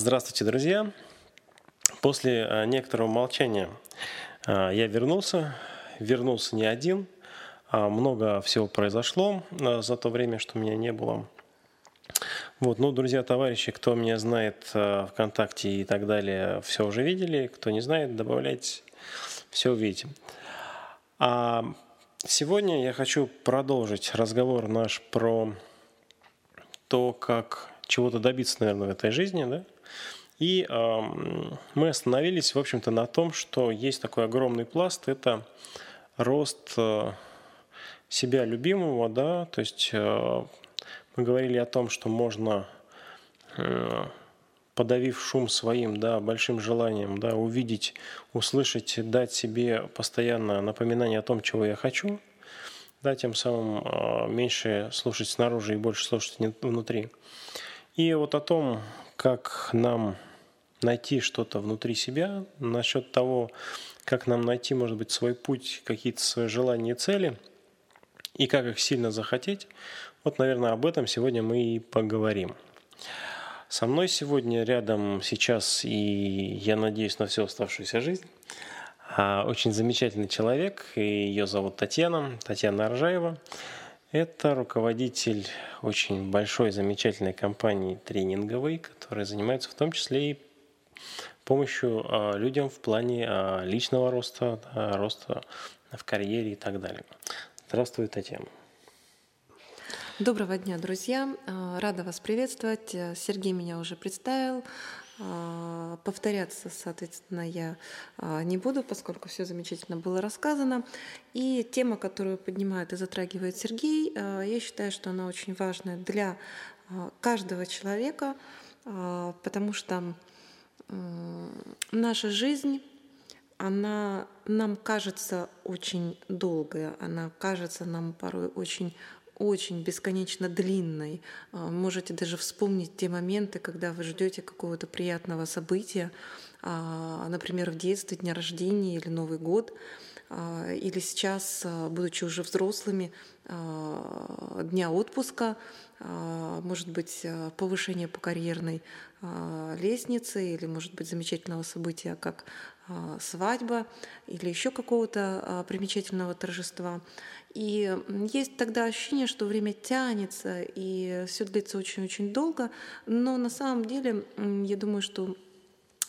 Здравствуйте, друзья! После а, некоторого молчания а, я вернулся. Вернулся не один. А много всего произошло за то время, что меня не было. Вот, ну, друзья, товарищи, кто меня знает ВКонтакте и так далее, все уже видели. Кто не знает, добавляйте, все увидите. А сегодня я хочу продолжить разговор наш про то, как чего-то добиться, наверное, в этой жизни, да? И мы остановились, в общем-то, на том, что есть такой огромный пласт, это рост э, себя любимого, да, то есть э, мы говорили о том, что можно, э, подавив шум своим, да, большим желанием, да, увидеть, услышать, дать себе постоянно напоминание о том, чего я хочу, да, тем самым э, меньше слушать снаружи и больше слушать внутри. И вот о том, как нам найти что-то внутри себя, насчет того, как нам найти, может быть, свой путь, какие-то свои желания и цели, и как их сильно захотеть. Вот, наверное, об этом сегодня мы и поговорим. Со мной сегодня рядом сейчас, и я надеюсь на всю оставшуюся жизнь, а, очень замечательный человек, ее зовут Татьяна, Татьяна Аржаева. Это руководитель очень большой, замечательной компании тренинговой, которая занимается в том числе и помощью а, людям в плане а, личного роста, роста в карьере и так далее. Здравствуй, Татьяна. Доброго дня, друзья! А, рада вас приветствовать. Сергей меня уже представил. Повторяться, соответственно, я не буду, поскольку все замечательно было рассказано. И тема, которую поднимает и затрагивает Сергей, я считаю, что она очень важная для каждого человека, потому что наша жизнь, она нам кажется очень долгая, она кажется нам порой очень очень бесконечно длинной. А, можете даже вспомнить те моменты, когда вы ждете какого-то приятного события, а, например, в детстве, дня рождения или Новый год, а, или сейчас, будучи уже взрослыми, дня отпуска, может быть, повышение по карьерной лестницы или, может быть, замечательного события, как свадьба или еще какого-то а, примечательного торжества. И есть тогда ощущение, что время тянется и все длится очень-очень долго, но на самом деле я думаю, что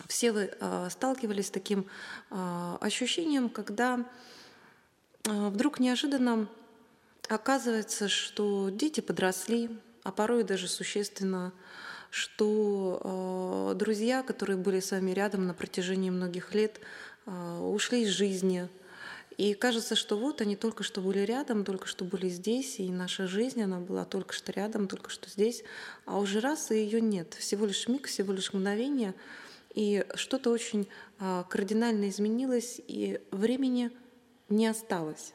все вы сталкивались с таким ощущением, когда вдруг неожиданно оказывается, что дети подросли, а порой даже существенно что э, друзья, которые были с вами рядом на протяжении многих лет, э, ушли из жизни. И кажется, что вот они только что были рядом, только что были здесь, и наша жизнь, она была только что рядом, только что здесь, а уже раз и ее нет. Всего лишь миг, всего лишь мгновение, и что-то очень э, кардинально изменилось, и времени не осталось.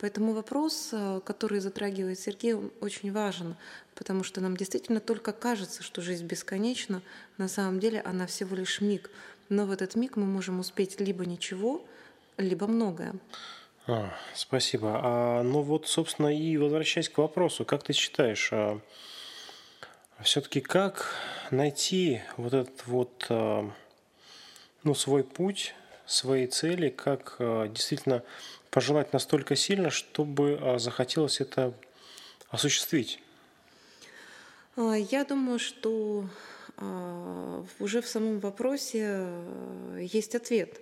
Поэтому вопрос, э, который затрагивает Сергей, очень важен, потому что нам действительно только кажется, что жизнь бесконечна, на самом деле она всего лишь миг. Но в этот миг мы можем успеть либо ничего, либо многое. А, спасибо. А, ну вот, собственно, и возвращаясь к вопросу, как ты считаешь, а, все-таки как найти вот этот вот а, ну, свой путь, свои цели, как а, действительно пожелать настолько сильно, чтобы а, захотелось это осуществить? А, я думаю, что а, уже в самом вопросе есть ответ.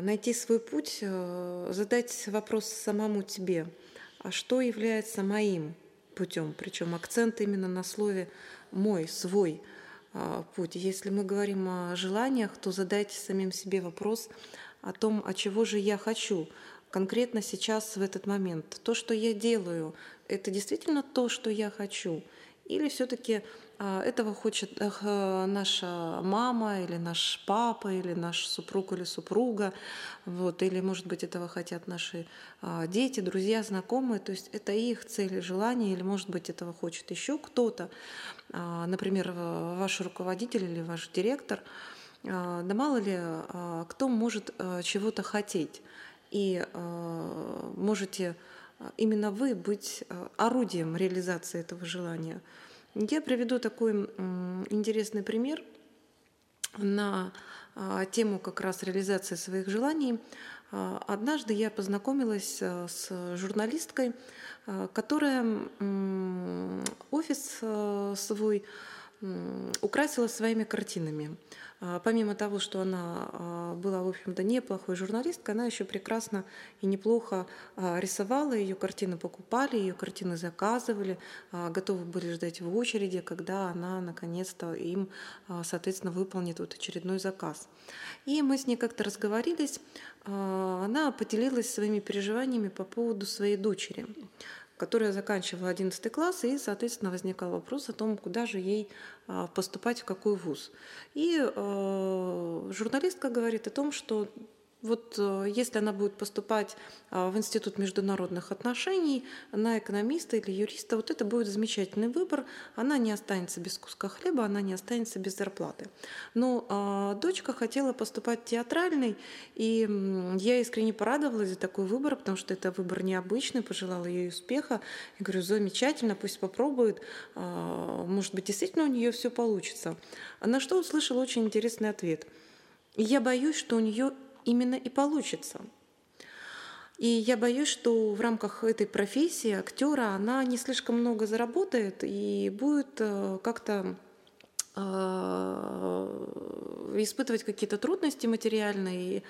Найти свой путь, задать вопрос самому тебе, а что является моим путем, причем акцент именно на слове мой, свой путь. Если мы говорим о желаниях, то задайте самим себе вопрос, о том, а чего же я хочу конкретно сейчас в этот момент. То, что я делаю, это действительно то, что я хочу? Или все-таки а, этого хочет наша мама или наш папа или наш супруг или супруга, вот, или, может быть, этого хотят наши а, дети, друзья, знакомые, то есть это их цели, желания, или, может быть, этого хочет еще кто-то, а, например, ваш руководитель или ваш директор – а, да мало ли, а, кто может а, чего-то хотеть. И можете именно вы быть орудием реализации этого желания. Я приведу такой интересный пример на а, тему как раз реализации своих желаний. А, однажды я познакомилась э, с журналисткой, э, которая офис э, свой украсила своими картинами. А, помимо того, что она а, была, в общем-то, неплохой журналисткой, она еще прекрасно и неплохо а, рисовала, ее картины покупали, ее картины заказывали, готовы были ждать в очереди, когда она наконец-то им, соответственно, выполнит вот очередной заказ. И мы с ней как-то разговорились, она поделилась своими переживаниями по поводу своей дочери которая заканчивала 11 класс, и, соответственно, возникал вопрос о том, куда же ей а, поступать, в какой вуз. И э, журналистка говорит о том, что вот э, если она будет поступать а, в Институт международных отношений на экономиста или юриста, вот это будет замечательный выбор. Она не останется без куска хлеба, она не останется без зарплаты. Но а, дочка хотела поступать в театральный, и я искренне порадовалась за такой выбор, потому что это выбор необычный, пожелала ей успеха. Я говорю, замечательно, пусть попробует, а, может быть, действительно у нее все получится. На что услышала очень интересный ответ. Я боюсь, что у нее именно и получится. И я боюсь, что в рамках этой профессии актера она не слишком много заработает и будет э, как-то э, испытывать какие-то трудности материальные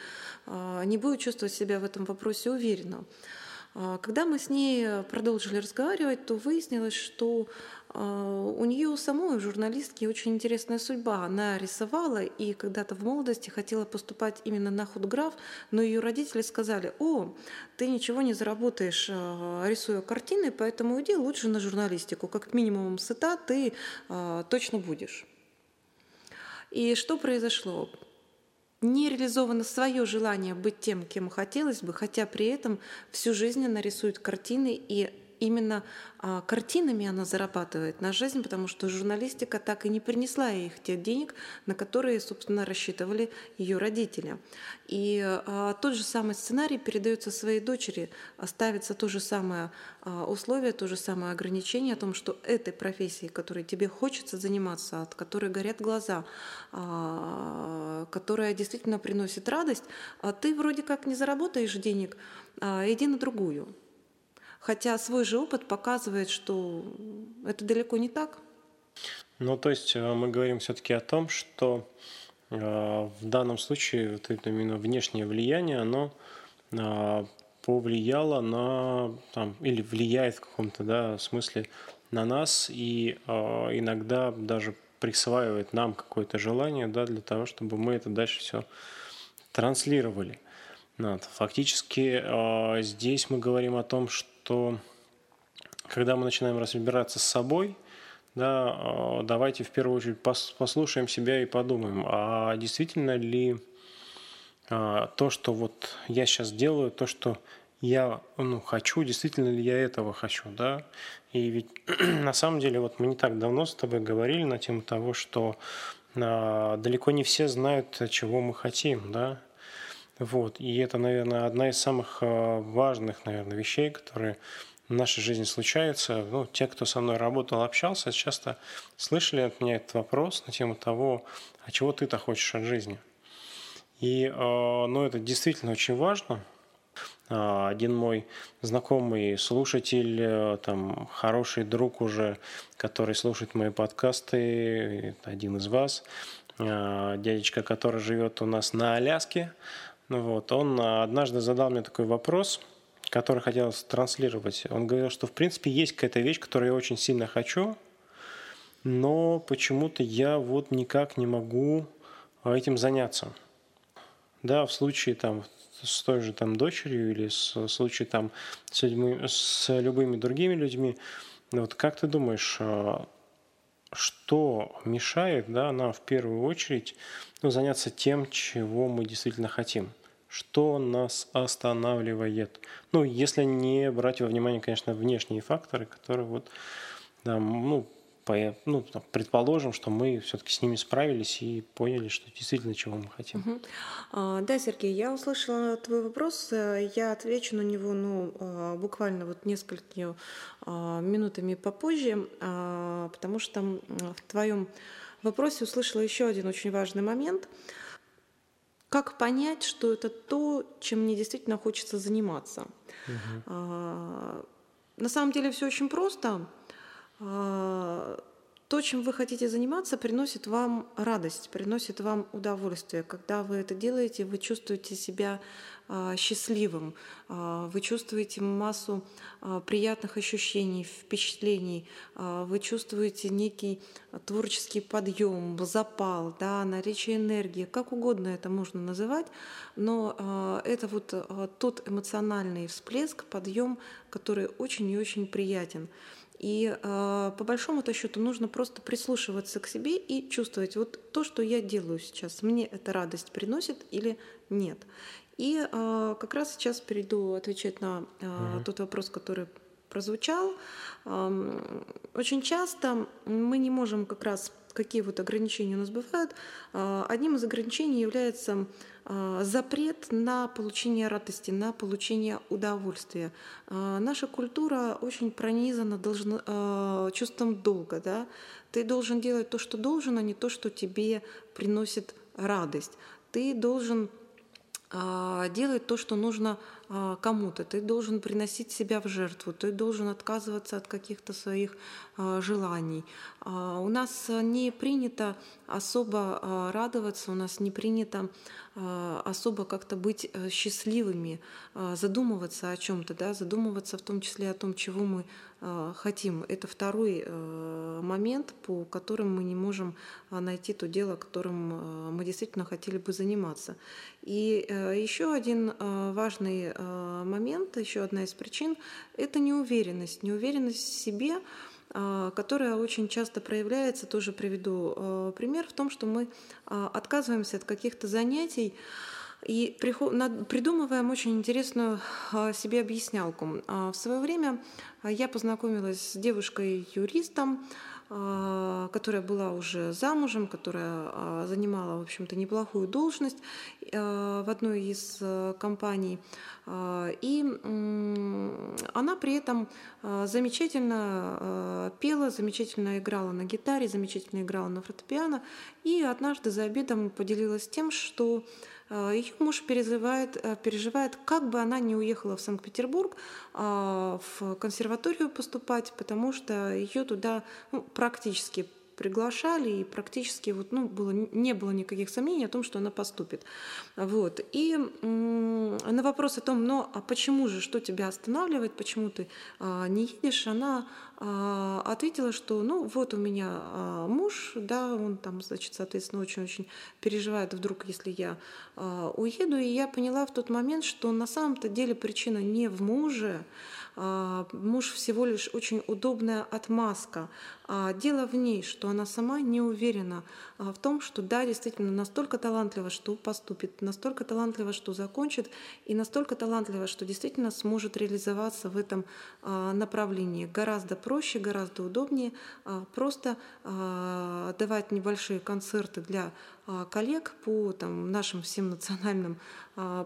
э, не будет чувствовать себя в этом вопросе уверенно. Когда мы с ней продолжили разговаривать, то выяснилось, что а, у нее у самой, у журналистки, очень интересная судьба. Она рисовала и когда-то в молодости хотела поступать именно на худграф, но ее родители сказали, о, ты ничего не заработаешь, а, рисуя картины, поэтому иди лучше на журналистику. Как минимум сыта ты а, точно будешь. И что произошло? Не реализовано свое желание быть тем, кем хотелось бы, хотя при этом всю жизнь она рисует картины и именно а, картинами она зарабатывает на жизнь, потому что журналистика так и не принесла ей тех денег, на которые, собственно, рассчитывали ее родители. И а, тот же самый сценарий передается своей дочери, ставится то же самое а, условие, то же самое ограничение о том, что этой профессии, которой тебе хочется заниматься, от которой горят глаза, а, которая действительно приносит радость, а ты вроде как не заработаешь денег, а, иди на другую. Хотя свой же опыт показывает, что это далеко не так. Ну, то есть э, мы говорим все-таки о том, что э, в данном случае вот это именно внешнее влияние, оно э, повлияло на, там, или влияет в каком-то да, смысле на нас и иногда даже присваивает нам какое-то желание да, для того, чтобы мы это дальше все транслировали. Фактически здесь мы говорим о том, что что когда мы начинаем разбираться с собой, да, а, давайте в первую очередь послушаем себя и подумаем, а действительно ли а, то, что вот я сейчас делаю, то, что я ну, хочу, действительно ли я этого хочу, да? И ведь на самом деле вот мы не так давно с тобой говорили на тему того, что а, далеко не все знают, чего мы хотим, да? Вот. И это, наверное, одна из самых э, важных, наверное, вещей, которые в нашей жизни случаются. Ну, те, кто со мной работал, общался, часто слышали от меня этот вопрос на тему того, а чего ты-то хочешь от жизни. И э, ну, это действительно очень важно. А, один мой знакомый слушатель, там, хороший друг уже, который слушает мои подкасты, один из вас, дядечка, который живет у нас на Аляске, вот, он а, однажды задал мне такой вопрос, который хотел транслировать. Он говорил, что в принципе есть какая-то вещь, которую я очень сильно хочу, но почему-то я вот никак не могу а, этим заняться. Да, в случае там с той же там дочерью или с, в случае там с, людьми, с любыми другими людьми, вот как ты думаешь, а, что мешает да, нам в первую очередь ну, заняться тем, чего мы действительно хотим? Что нас останавливает. Ну, если не брать во внимание, конечно, внешние факторы, которые вот, да, ну, ну, предположим, что мы все-таки с ними справились и поняли, что действительно чего мы хотим. Угу. А, да, Сергей, я услышала твой вопрос, я отвечу на него ну, а, буквально вот несколькими а, минутами попозже, потому что в твоем вопросе услышала еще один очень важный момент. Как понять, что это то, чем мне действительно хочется заниматься? Угу. На самом деле все очень просто то, чем вы хотите заниматься, приносит вам радость, приносит вам удовольствие. Когда вы это делаете, вы чувствуете себя а, счастливым, а, вы чувствуете массу а, приятных ощущений, впечатлений, вы чувствуете некий творческий подъем, запал, да, наличие энергии, как угодно это можно называть, но это вот тот эмоциональный всплеск, подъем, который очень и очень приятен. И э, по большому-то счету нужно просто прислушиваться к себе и чувствовать, вот то, что я делаю сейчас, мне эта радость приносит или нет. И э, как раз сейчас перейду отвечать на э, mm тот вопрос, который прозвучал. Э, очень часто мы не можем как раз какие вот ограничения у нас бывают. Э, одним из ограничений является а, запрет на получение радости, на получение удовольствия. А, наша культура очень пронизана должно, а, чувством долга. Да? Ты должен делать то, что должен, а не то, что тебе приносит радость. Ты должен делать то, что нужно а, кому-то, ты должен приносить себя в жертву, ты должен отказываться от каких-то своих а, желаний. А, у нас не принято особо радоваться, у нас не принято особо как-то быть э, счастливыми, задумываться о чем-то, да, задумываться в том числе о том, чего мы хотим. Это второй э, момент, по которым мы не можем найти то дело, которым мы действительно хотели бы заниматься. И э, еще один важный Э, момент, еще одна из причин, это неуверенность. Неуверенность в себе, э, которая очень часто проявляется, тоже приведу э, пример, в том, что мы отказываемся от каких-то занятий, и придумываем очень интересную себе объяснялку. В свое время я познакомилась с девушкой-юристом, а, которая была уже замужем, которая а, занимала, в общем-то, неплохую должность а, в одной из компаний. И она при этом замечательно пела, замечательно играла на гитаре, замечательно играла на фортепиано. И однажды за обедом поделилась тем, что Ее муж переживает, э, переживает, как бы она не уехала в Санкт-Петербург а, в консерваторию поступать, потому что ее туда ну, практически приглашали, и практически вот, ну, было, не было никаких сомнений о том, что она поступит. Вот. И на вопрос о том, ну, а почему же, что тебя останавливает, почему ты а, не едешь, она а, ответила, что, ну, вот у меня а, муж, да, он там, значит, соответственно, очень-очень переживает вдруг, если я а, уеду, и я поняла в тот момент, что на самом-то деле причина не в муже, муж всего лишь очень удобная отмазка. А дело в ней, что она сама не уверена а, в том, что да, действительно настолько талантлива, что поступит, настолько талантлива, что закончит, и настолько талантлива, что действительно сможет реализоваться в этом направлении. Гораздо проще, гораздо удобнее просто давать небольшие концерты для коллег по там, нашим всем национальным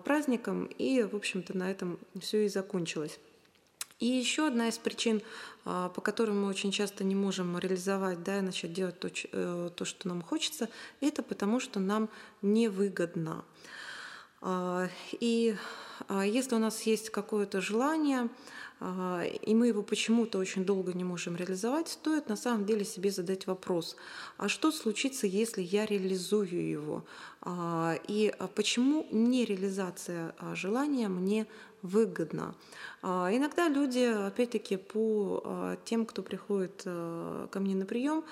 праздникам, и, в общем-то, на этом все и закончилось. И еще одна из причин, а, по которым мы очень часто не можем реализовать, да, и начать делать то, э, то, что нам хочется, это потому, что нам невыгодно. А, и а, если у нас есть какое-то желание, и мы его почему-то очень долго не можем реализовать, стоит на самом деле себе задать вопрос, а что случится, если я реализую его? И почему нереализация желания мне выгодна? Иногда люди, опять-таки, по тем, кто приходит ко мне на прием,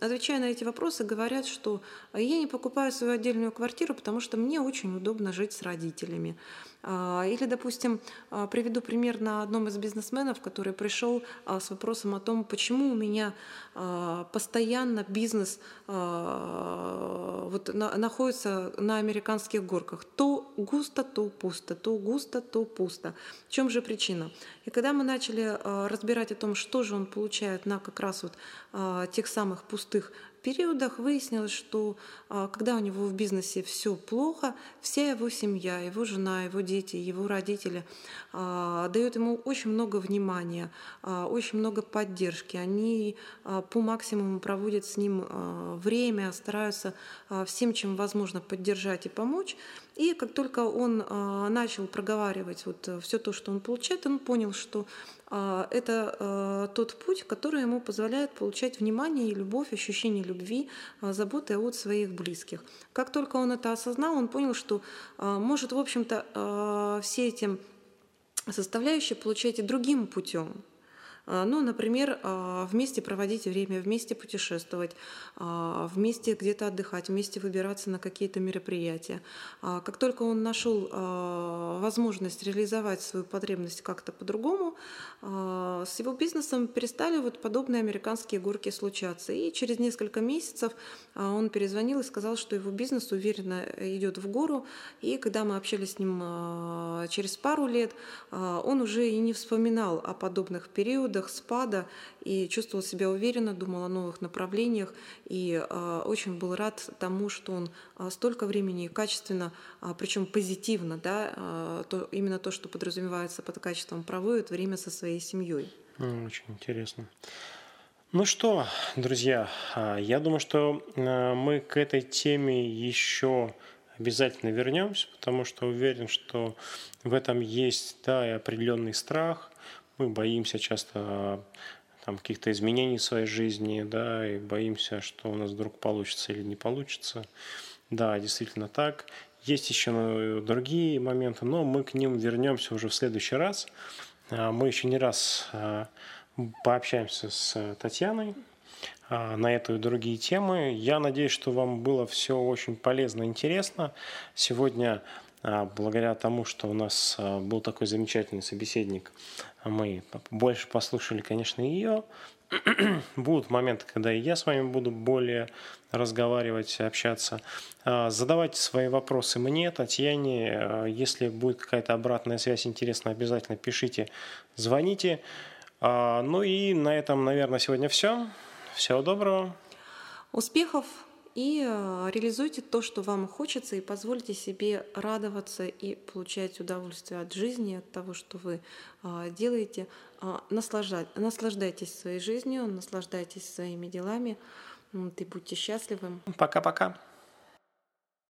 отвечая на эти вопросы, говорят, что я не покупаю свою отдельную квартиру, потому что мне очень удобно жить с родителями. А, или, допустим, а, приведу пример на одном из бизнесменов, который пришел а, с вопросом о том, почему у меня постоянно бизнес вот находится на американских горках. То густо, то пусто, то густо, то пусто. В чем же причина? И когда мы начали разбирать о том, что же он получает на как раз вот тех самых пустых периодах выяснилось, что а, когда у него в бизнесе все плохо, вся его семья, его жена, его дети, его родители а, дают ему очень много внимания, а, очень много поддержки. Они по максимуму проводят с ним время, стараются всем, чем возможно, поддержать и помочь. И как только он начал проговаривать вот все то, что он получает, он понял, что а, это а, тот путь, который ему позволяет получать внимание и любовь, ощущение любви, а, заботы от своих близких. Как только он это осознал, он понял, что может, в общем-то, все эти составляющие получать и другим путем. А, ну, например, а, вместе проводить время, вместе путешествовать, а, вместе где-то отдыхать, вместе выбираться на какие-то мероприятия. Как только он нашел возможность реализовать свою потребность как-то по-другому, с его бизнесом перестали вот подобные американские горки случаться. И через несколько месяцев он перезвонил и сказал, что его бизнес уверенно идет в гору. И когда мы общались с ним через пару лет, он уже и не вспоминал о подобных периодах, периодах спада и чувствовал себя уверенно, думал о новых направлениях и э, очень был рад тому, что он э, столько времени качественно, э, причем позитивно, да, то, именно то, что подразумевается под качеством, проводит время со своей семьей. Очень интересно. Ну что, друзья, я думаю, что мы к этой теме еще обязательно вернемся, потому что уверен, что в этом есть да, и определенный страх, мы боимся часто там, каких-то изменений в своей жизни, да, и боимся, что у нас вдруг получится или не получится. Да, действительно так. Есть еще ну, другие моменты, но мы к ним вернемся уже в следующий раз. А, мы еще не раз а, пообщаемся с Татьяной а, на эту и другие темы. Я надеюсь, что вам было все очень полезно и интересно. Сегодня благодаря тому, что у нас а, был такой замечательный собеседник, мы больше послушали, конечно, ее. Будут моменты, когда и я с вами буду более разговаривать, общаться. А, задавайте свои вопросы мне, Татьяне. Если будет какая-то обратная связь интересная, обязательно пишите, звоните. Ну и на этом, наверное, сегодня все. Всего доброго. Успехов и э, реализуйте то, что вам хочется, и позвольте себе радоваться и получать удовольствие от жизни, от того, что вы э, делаете. Э, наслаждайтесь своей жизнью, наслаждайтесь своими делами, и будьте счастливы. Пока-пока.